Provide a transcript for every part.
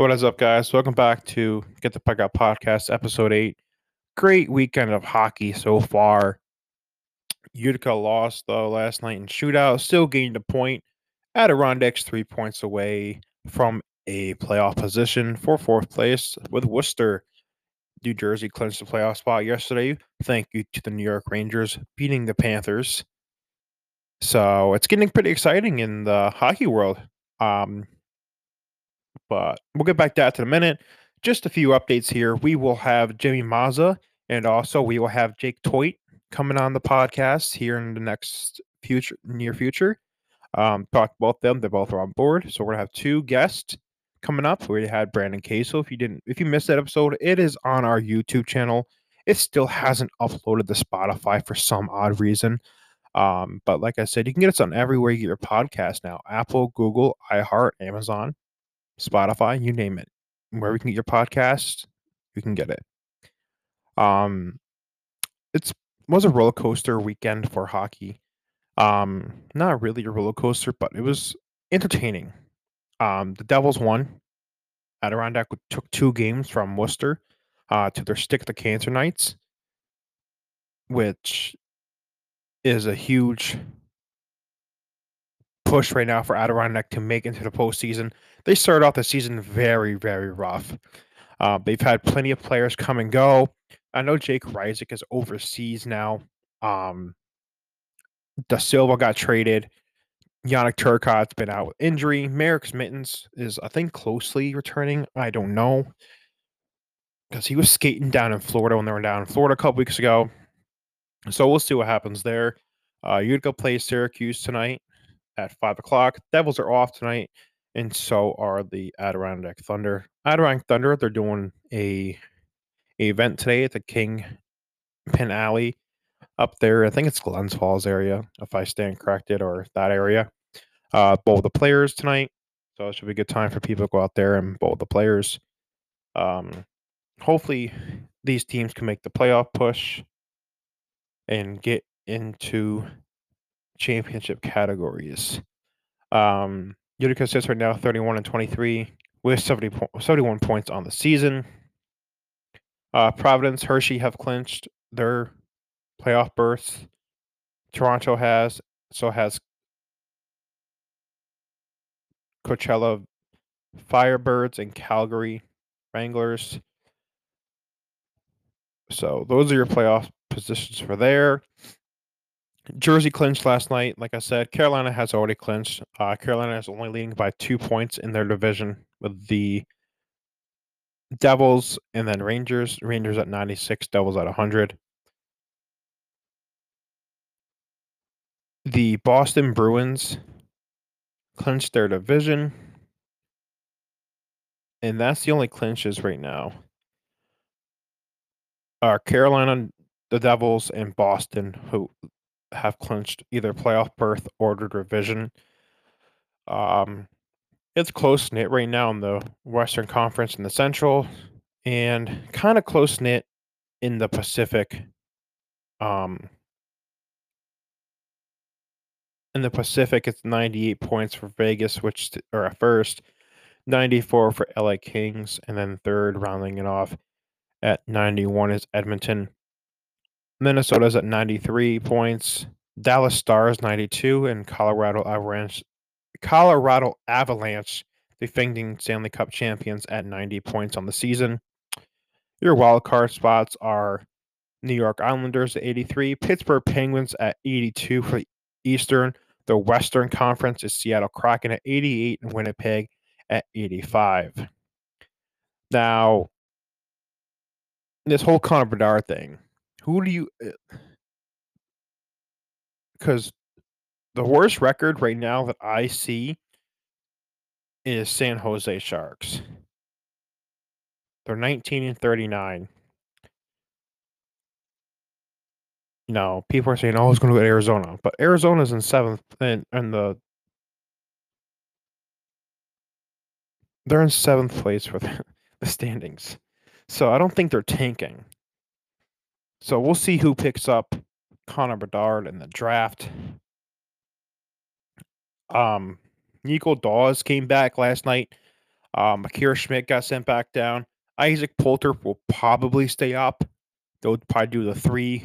What is up, guys? Welcome back to Get the Puck Out Podcast, episode eight. Great weekend of hockey so far. Utica lost though last night in shootout, still gained a point. Adirondacks three points away from a playoff position for fourth place with Worcester. New Jersey clinched the playoff spot yesterday. Thank you to the New York Rangers beating the Panthers. So it's getting pretty exciting in the hockey world. Um, but we'll get back to that in a minute. Just a few updates here. We will have Jimmy Mazza and also we will have Jake Toit coming on the podcast here in the next future near future. Um, talk both them. They're both on board. So we're gonna have two guests coming up. We had Brandon Casel. If you didn't, if you missed that episode, it is on our YouTube channel. It still hasn't uploaded to Spotify for some odd reason. Um, but like I said, you can get us on everywhere you get your podcast now: Apple, Google, iHeart, Amazon. Spotify, you name it. Where we can get your podcast, you can get it. Um, it's was a roller coaster weekend for hockey. Um, not really a roller coaster, but it was entertaining. Um, the Devils won. Adirondack took two games from Worcester uh, to their stick the cancer Knights, which is a huge push right now for Adirondack to make into the postseason. They started off the season very, very rough. Uh, they've had plenty of players come and go. I know Jake Reisig is overseas now. Um, Da Silva got traded. Yannick Turcotte's been out with injury. Mareks Mitens is, I think, closely returning. I don't know. Because he was skating down in Florida when they were down in Florida a couple weeks ago. So we'll see what happens there. Uh, Utica plays Syracuse tonight at five o'clock. Devils are off tonight, and so are the Adirondack Thunder. Adirondack Thunder, they're doing a, a event today at the King Pin Alley up there. I think it's Glens Falls area, if I stand corrected, or that area. Uh, bowl the players tonight, so it should be a good time for people to go out there and bowl the players. Um, hopefully, these teams can make the playoff push and get into championship categories. Um, Utica sits right now 31 and 23 with 70 po- 71 points on the season. Uh, Providence, Hershey have clinched their playoff berths. Toronto has, so has Coachella Firebirds and Calgary Wranglers. So those are your playoff positions for there. Jersey clinched last night. Like I said, Carolina has already clinched. Uh, Carolina is only leading by two points in their division with the Devils and then Rangers. Rangers at 96, Devils at 100. The Boston Bruins clinched their division. And that's the only clinches right now. Are Carolina, the Devils, and Boston, who have clinched either playoff berth or division. Um, it's close knit right now in the Western Conference and the Central, and kind of close knit in the Pacific. Um, in the Pacific, it's 98 points for Vegas, which are at first, 94 for LA Kings, and then third, rounding it off at 91 is Edmonton. Minnesota's at 93 points. Dallas Stars 92 and Colorado Avalanche Colorado Avalanche defending Stanley Cup champions at 90 points on the season. Your wild card spots are New York Islanders at 83, Pittsburgh Penguins at 82 for Eastern. The Western Conference is Seattle Kraken at 88 and Winnipeg at 85. Now, this whole Connor Bedard thing, who do you because uh, the worst record right now that I see is San Jose Sharks. They're 19 and 39. You know, people are saying, "Oh, it's going to go to Arizona," but Arizona's in seventh, and and the they're in seventh place the, the standings. So I don't think they're tanking. So we'll see who picks up Connor Bedard in the draft. Um, Nico Daws came back last night. Um, Akira Schmid got sent back down. Isaac Poulter will probably stay up. They'll probably do the three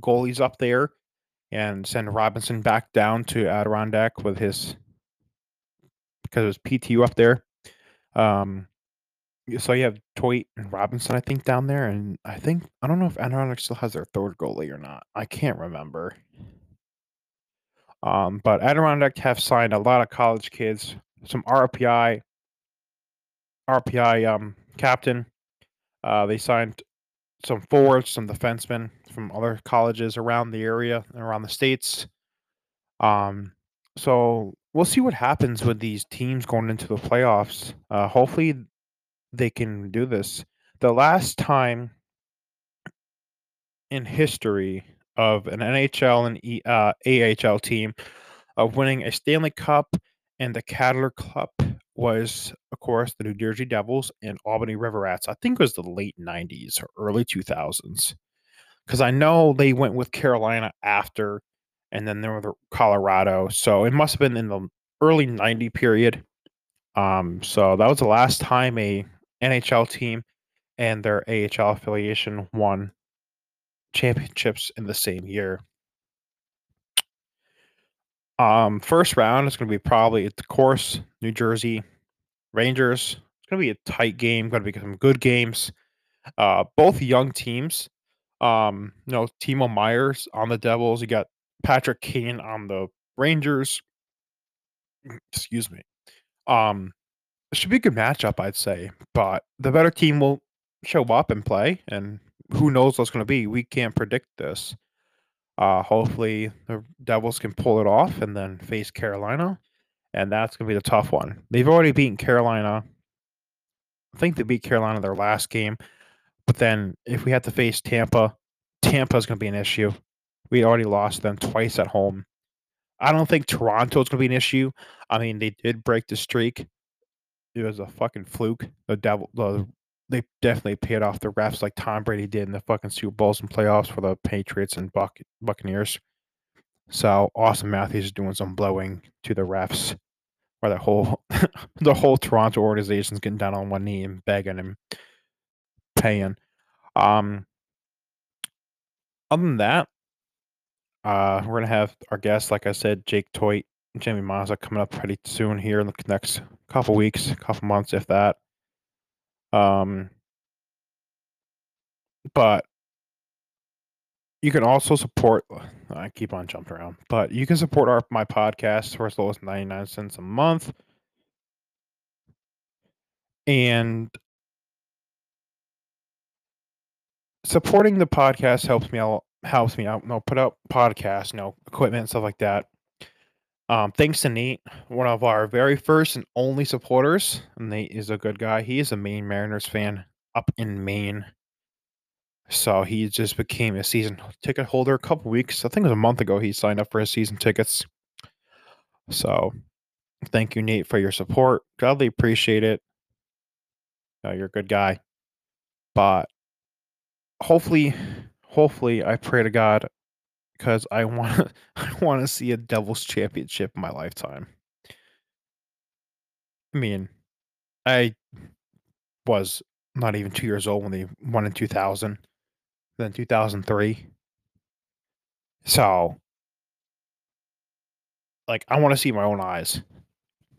goalies up there and send Robinson back down to Adirondack with his because it was PTU up there. Um, so you have Toit and Robinson, I think, down there, and I think I don't know if Adirondack still has their third goalie or not. I can't remember. Um, but Adirondack have signed a lot of college kids, some RPI, RPI um, captain. Uh, they signed some forwards, some defensemen from other colleges around the area and around the states. Um, so we'll see what happens with these teams going into the playoffs. Uh, hopefully, they can do this. The last time in history of an NHL and e, uh, AHL team of winning a Stanley Cup and the Calder Cup was, of course, the New Jersey Devils and Albany River Rats. I think it was the late 90s or early 2000s. Because I know they went with Carolina after, and then there were the Colorado. So it must have been in the early 90 period. Um, so that was the last time a NHL team and their AHL affiliation won championships in the same year. Um, first round is going to be probably, of course, New Jersey Rangers. It's going to be a tight game. Going to be some good games. Uh, both young teams. Um, you know, Timo Meier on the Devils. You got Patrick Kane on the Rangers. Excuse me. Um, should be a good matchup, I'd say. But the better team will show up and play, and who knows what's going to be. We can't predict this. Uh, hopefully, the Devils can pull it off and then face Carolina, and that's going to be the tough one. They've already beaten Carolina. I think they beat Carolina their last game, but then if we have to face Tampa, Tampa is going to be an issue. We already lost them twice at home. I don't think Toronto is going to be an issue. I mean, they did break the streak. It was a fucking fluke. The devil, the they definitely paid off the refs like Tom Brady did in the fucking Super Bowls and playoffs for the Patriots and Buck Buccaneers. So Auston Matthews is doing some blowing to the refs, where the whole the whole Toronto organization's getting down on one knee and begging and paying. Um, other than that, uh, we're gonna have our guest, like I said, Jake Toit, Jamie Mazza coming up pretty soon here in the next couple weeks, couple months, if that. Um, but you can also support. I keep on jumping around, but you can support our my podcast for as low as ninety nine cents a month, and supporting the podcast helps me out. Helps me out. No, put out podcasts, no equipment, and stuff like that. Um, thanks to Nate, one of our very first and only supporters. Nate is a good guy. He is a Maine Mariners fan up in Maine. So he just became a season ticket holder a couple weeks. I think it was a month ago he signed up for his season tickets. So thank you, Nate, for your support. Gladly appreciate it. Uh, you're a good guy. But hopefully, hopefully, I pray to God because I want I want to see a Devils championship in my lifetime. I mean, I was not even two years old when they won in 2000, then 2003. So, like, I want to see my own eyes.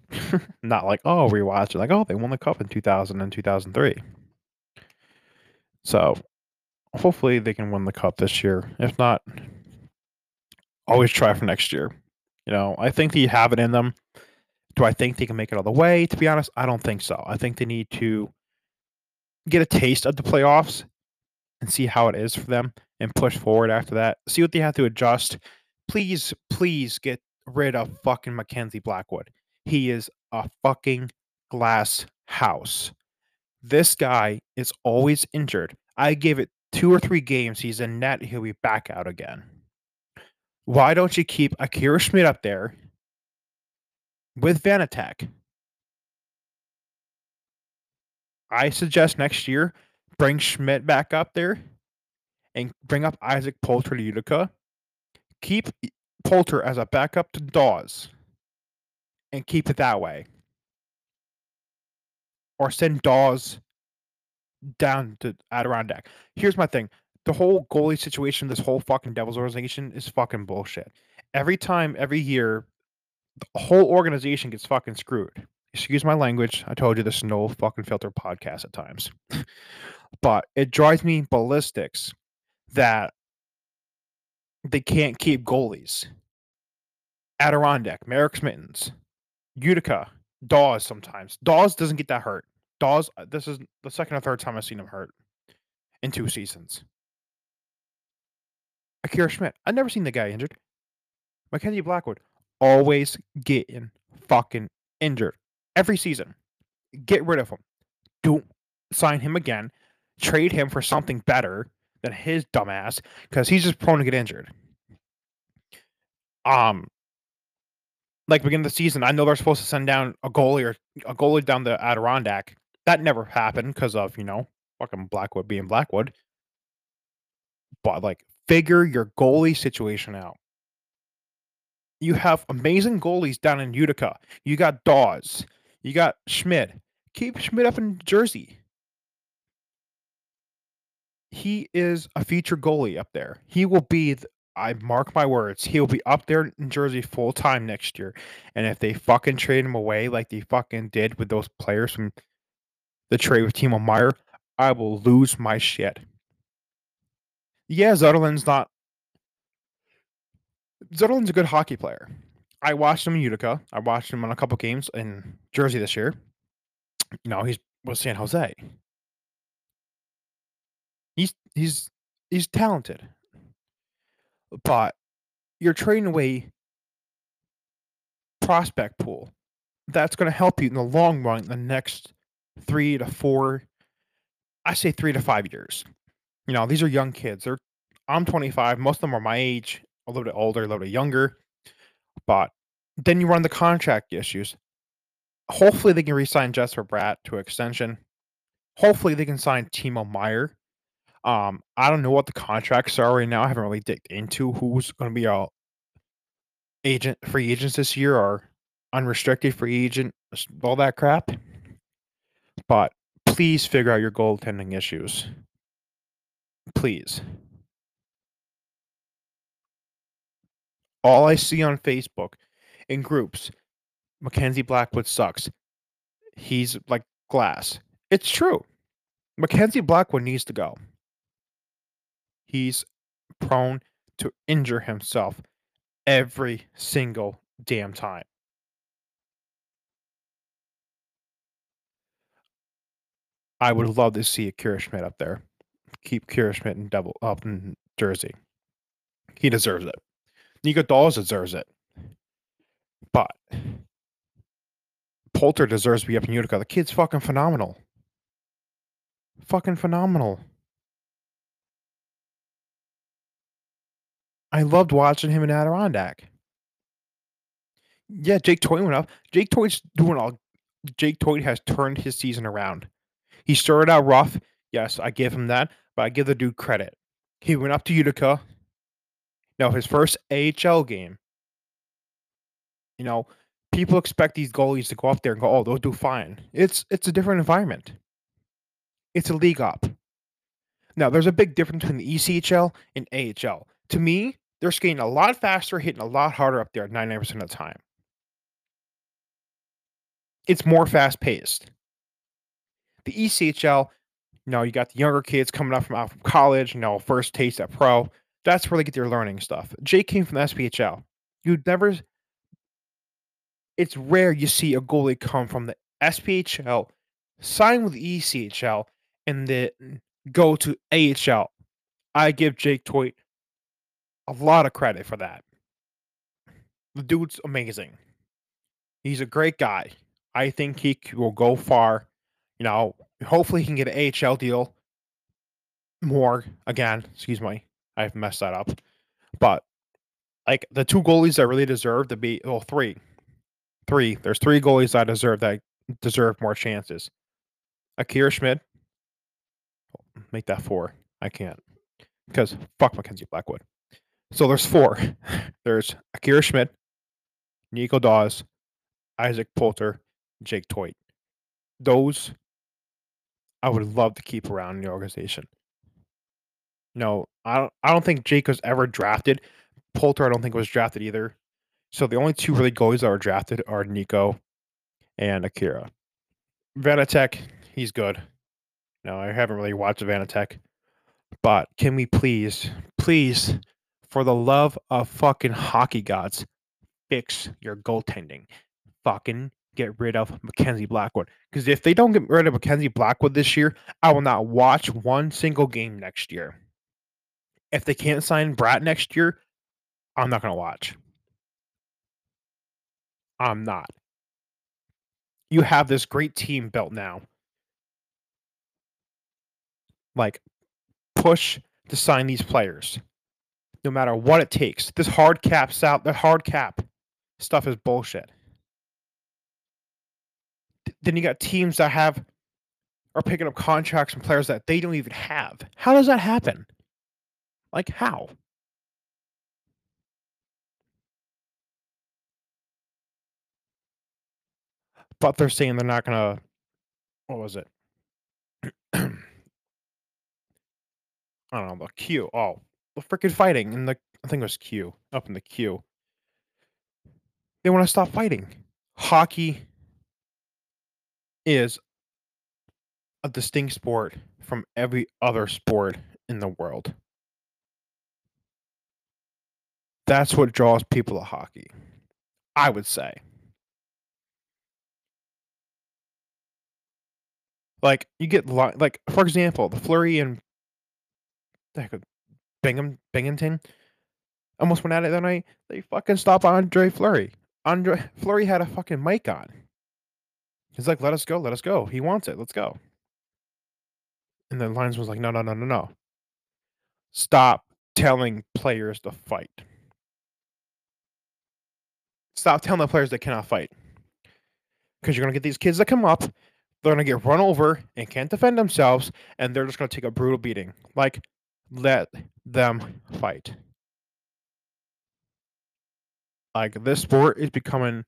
not like, oh, rewatch. Like, oh, they won the cup in 2000 and 2003. So, hopefully they can win the cup this year. If not, always try for next year. You know, I think they have it in them. Do I think they can make it all the way? To be honest, I don't think so. I think they need to get a taste of the playoffs and see how it is for them and push forward after that. See what they have to adjust. Please, please get rid of fucking Mackenzie Blackwood. He is a fucking glass house. This guy is always injured. I give it two or three games. He's in net. He'll be back out again. Why don't you keep Akira Schmid up there with Vanecek? I suggest next year bring Schmid back up there and bring up Isaac Poulter to Utica. Keep Poulter as a backup to Daws and keep it that way. or send Daws down to Adirondack. Here's my thing. The whole goalie situation, this whole fucking Devils organization is fucking bullshit. Every time, every year, the whole organization gets fucking screwed. Excuse my language. I told you this is no fucking filter podcast at times. but it drives me ballistics that they can't keep goalies. Adirondack, Mareks Mitens, Utica, Daws sometimes. Daws doesn't get that hurt. Daws, uh, this is the second or third time I've seen him hurt in two seasons. Akira Schmid. I've never seen the guy injured. Mackenzie Blackwood, always getting fucking injured every season. Get rid of him. Don't sign him again. Trade him for something better than his dumbass because he's just prone to get injured. Um, like beginning of the season, I know they're supposed to send down a goalie or a goalie down the Adirondack. That never happened because of you know fucking Blackwood being Blackwood. But like, figure your goalie situation out. You have amazing goalies down in Utica. You got Daws. You got Schmid. Keep Schmid up in Jersey. He is a feature goalie up there. He will be I mark my words, he'll be up there in Jersey full time next year. And if they fucking trade him away like they fucking did with those players from the trade with Timo Meier, I will lose my shit. Yeah, Zetterlund's not. Zetterlund's a good hockey player. I watched him in Utica. I watched him on a couple games in Jersey this year. You know, he's with San Jose. He's he's he's talented but you're trading away prospect pool. That's going to help you in the long run, the next three to four, I say three to five years. You know, these are young kids. They're I'm 25. Most of them are my age, a little bit older, a little bit younger. But then you run the contract issues. Hopefully, they can re-sign Jesper Bratt to extension. Hopefully, they can sign Timo Meier. um, I don't know what the contracts are right now. I haven't really digged into who's going to be our agent, free agents this year, or unrestricted free agent, all that crap. But please figure out your goaltending issues. Please. All I see on Facebook in groups, Mackenzie Blackwood sucks. He's like glass. It's true. Mackenzie Blackwood needs to go he's prone to injure himself every single damn time. I would love to see Akira Schmid up there. Keep Kira Schmid in double up in Jersey. He deserves it. Nico Daws deserves it. But Poulter deserves to be up in Utica. The kid's fucking phenomenal. Fucking phenomenal. I loved watching him in Adirondack. Yeah, Jake Toy went up. Jake Toy's doing all. Jake Toy has turned his season around. He started out rough. Yes, I give him that, but I give the dude credit. He went up to Utica. Now his first AHL game. You know, people expect these goalies to go up there and go, "Oh, they'll do fine." It's it's a different environment. It's a league up. Now, there's a big difference between the ECHL and AHL to me, they're skating a lot faster, hitting a lot harder up there 99% of the time. It's more fast paced. The ECHL, you know, you got the younger kids coming up from out from college, you know, first taste at pro. That's where they get their learning stuff. Jake came from the SPHL. You'd never it's rare you see a goalie come from the SPHL, sign with the ECHL, and then go to AHL. I give Jake Toit a lot of credit for that. The dude's amazing. He's a great guy. I think he will go far. You know, hopefully he can get an AHL deal. More again, excuse me, I've messed that up. But like the two goalies that really deserve to be, well, three, three. There's three goalies that deserve that deserve more chances. Akira Schmid, make that four. I can't because fuck Mackenzie Blackwood. So there's four. There's Akira Schmid, Nico Daws, Isaac Poulter, Jake Toit. Those I would love to keep around in the organization. No, I don't. I don't think Jake was ever drafted. Poulter, I don't think was drafted either. So the only two really goalies that were drafted are Nico and Akira. Vanatech, he's good. No, I haven't really watched Vanatech. But can we please, please, for the love of fucking hockey gods, fix your goaltending? Fucking get rid of Mackenzie Blackwood. Because if they don't get rid of Mackenzie Blackwood this year, I will not watch one single game next year. If they can't sign Bratt next year, I'm not going to watch. I'm not. You have this great team built now. Like, push to sign these players no matter what it takes. This hard cap's out. The hard cap stuff is bullshit. Then you got teams that have are picking up contracts from players that they don't even have. How does that happen? Like how? But they're saying they're not gonna. What was it? I don't know the queue. Oh, the freaking fighting in the. I think it was Q up in the queue. They want to stop fighting. Hockey is a distinct sport from every other sport in the world. That's what draws people to hockey. I would say. Like you get like for example, the Fleury and heck Bingham Binghamton almost went at it that night. They fucking stopped Andre Fleury. Andre Fleury had a fucking mic on. He's like, "Let us go, let us go." He wants it. Let's go. And the lines was like, "No, no, no, no, no. Stop telling players to fight. Stop telling the players they cannot fight. Because you're gonna get these kids that come up, they're gonna get run over and can't defend themselves, and they're just gonna take a brutal beating. Like, let them fight. Like this sport is becoming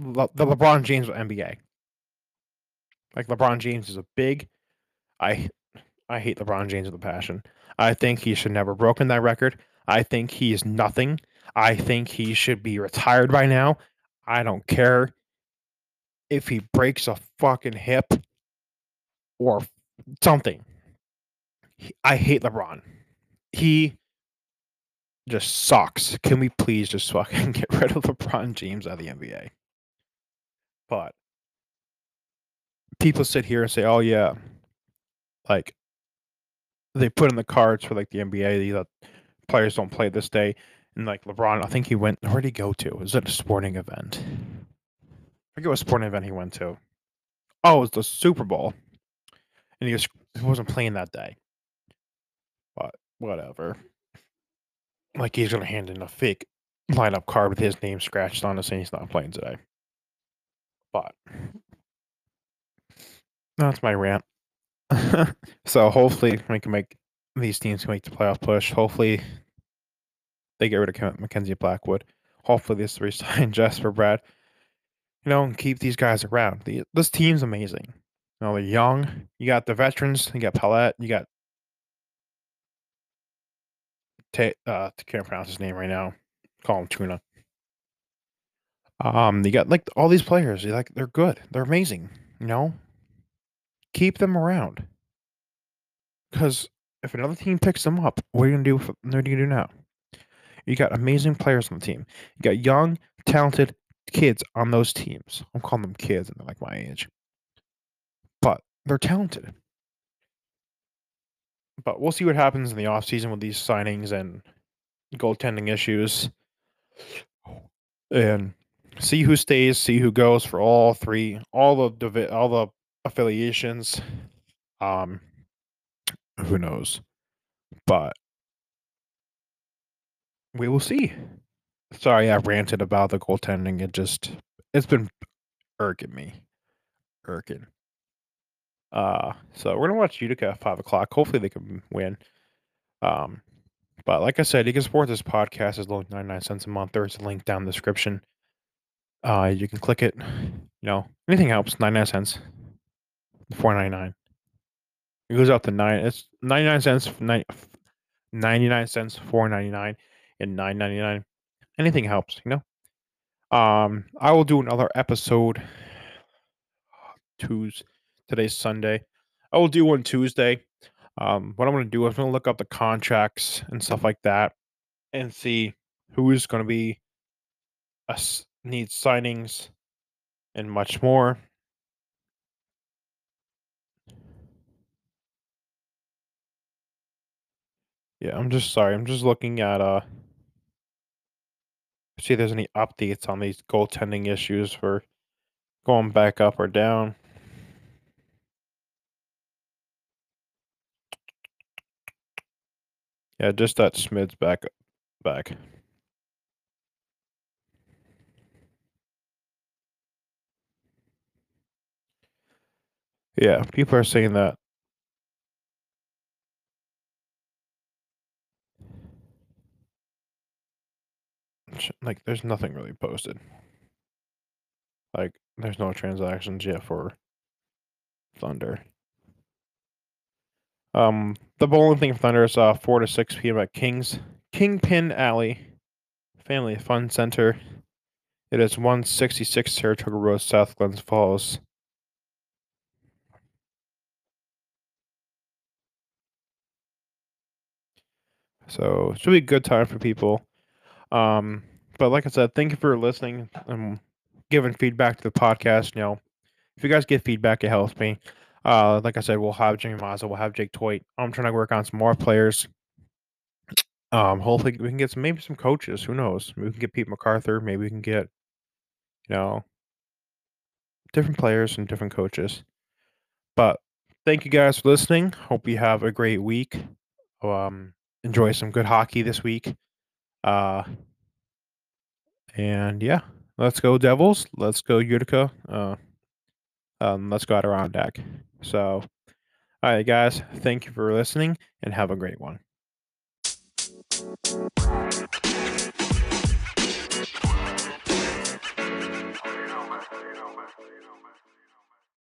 Le- the LeBron James of NBA. Like LeBron James is a big. I I hate LeBron James with a passion. I think he should never broken that record. I think he is nothing. I think he should be retired by now. I don't care if he breaks a fucking hip or something. I hate LeBron. He just sucks. Can we please just fucking get rid of LeBron James out of the NBA? But people sit here and say, "Oh yeah, like they put in the cards for like the NBA that players don't play this day." And like LeBron, I think he went. Where did he go to? Was it a sporting event? I forget what sporting event he went to. Oh, it was the Super Bowl, and he was he wasn't playing that day. But whatever. Like he's gonna hand in a fake lineup card with his name scratched on it saying he's not playing today. But that's my rant. so hopefully we can make these teams make the playoff push. Hopefully they get rid of Mackenzie Blackwood. Hopefully this resign Jesper Bratt. You know, and keep these guys around. The, this team's amazing. You know, they're young. You got the veterans. You got Palat. You got T- uh, can't pronounce his name right now. Call him Tuna. Um, you got like all these players. You're like they're good. They're amazing. You know, keep them around. Because if another team picks them up, what are you gonna do? What are you do now? You got amazing players on the team. You got young, talented kids on those teams. I'm calling them kids, and they're like my age, but they're talented. But we'll see what happens in the offseason with these signings and goaltending issues. And see who stays, see who goes for all three, all the divi- all the affiliations. Um, who knows? But we will see. Sorry, I ranted about the goaltending. It just it's been irking me, irking. Uh, so we're gonna watch Utica at five o'clock. Hopefully they can win. Um, but like I said, you can support this podcast as low as 99 cents a month. There's a link down in the description. Uh, you can click it. You know, anything helps. 99 cents. four ninety nine. It goes up to nine. It's ninety nine cents. Ninety nine cents. Four ninety nine, and nine ninety nine. Anything helps, you know. Um, I will do another episode. Tuesday. Today's Sunday. I will do one Tuesday. Um, what I'm going to do is I'm going to look up the contracts and stuff like that, and see who is going to be us needs signings and much more. Yeah, I'm just sorry. I'm just looking at uh see if there's any updates on these goaltending issues for going back up or down. Yeah, just that Schmid's back back. Yeah, people are saying that. Like, there's nothing really posted. Like, there's no transactions yet for Thunder. Um, the bowling thing for Thunder is uh, 4 to 6 p.m. at King's Kingpin Alley Family Fun Center. It is 166 Saratoga Road, South Glens Falls. So it should be a good time for people. Um, but like I said, thank you for listening and giving feedback to the podcast. You know, if you guys get feedback, it helps me. Uh, like I said, we'll have Jimmy Mazza, we'll have Jake Toit. I'm trying to work on some more players. Um, hopefully we can get some maybe some coaches. Who knows? Maybe we can get Pete MacArthur. Maybe we can get, you know, different players and different coaches. But thank you guys for listening. Hope you have a great week. Um, enjoy some good hockey this week. Uh, and yeah, let's go Devils. Let's go Utica. Uh, um, let's go Adirondack. So, all right, guys, thank you for listening and have a great one.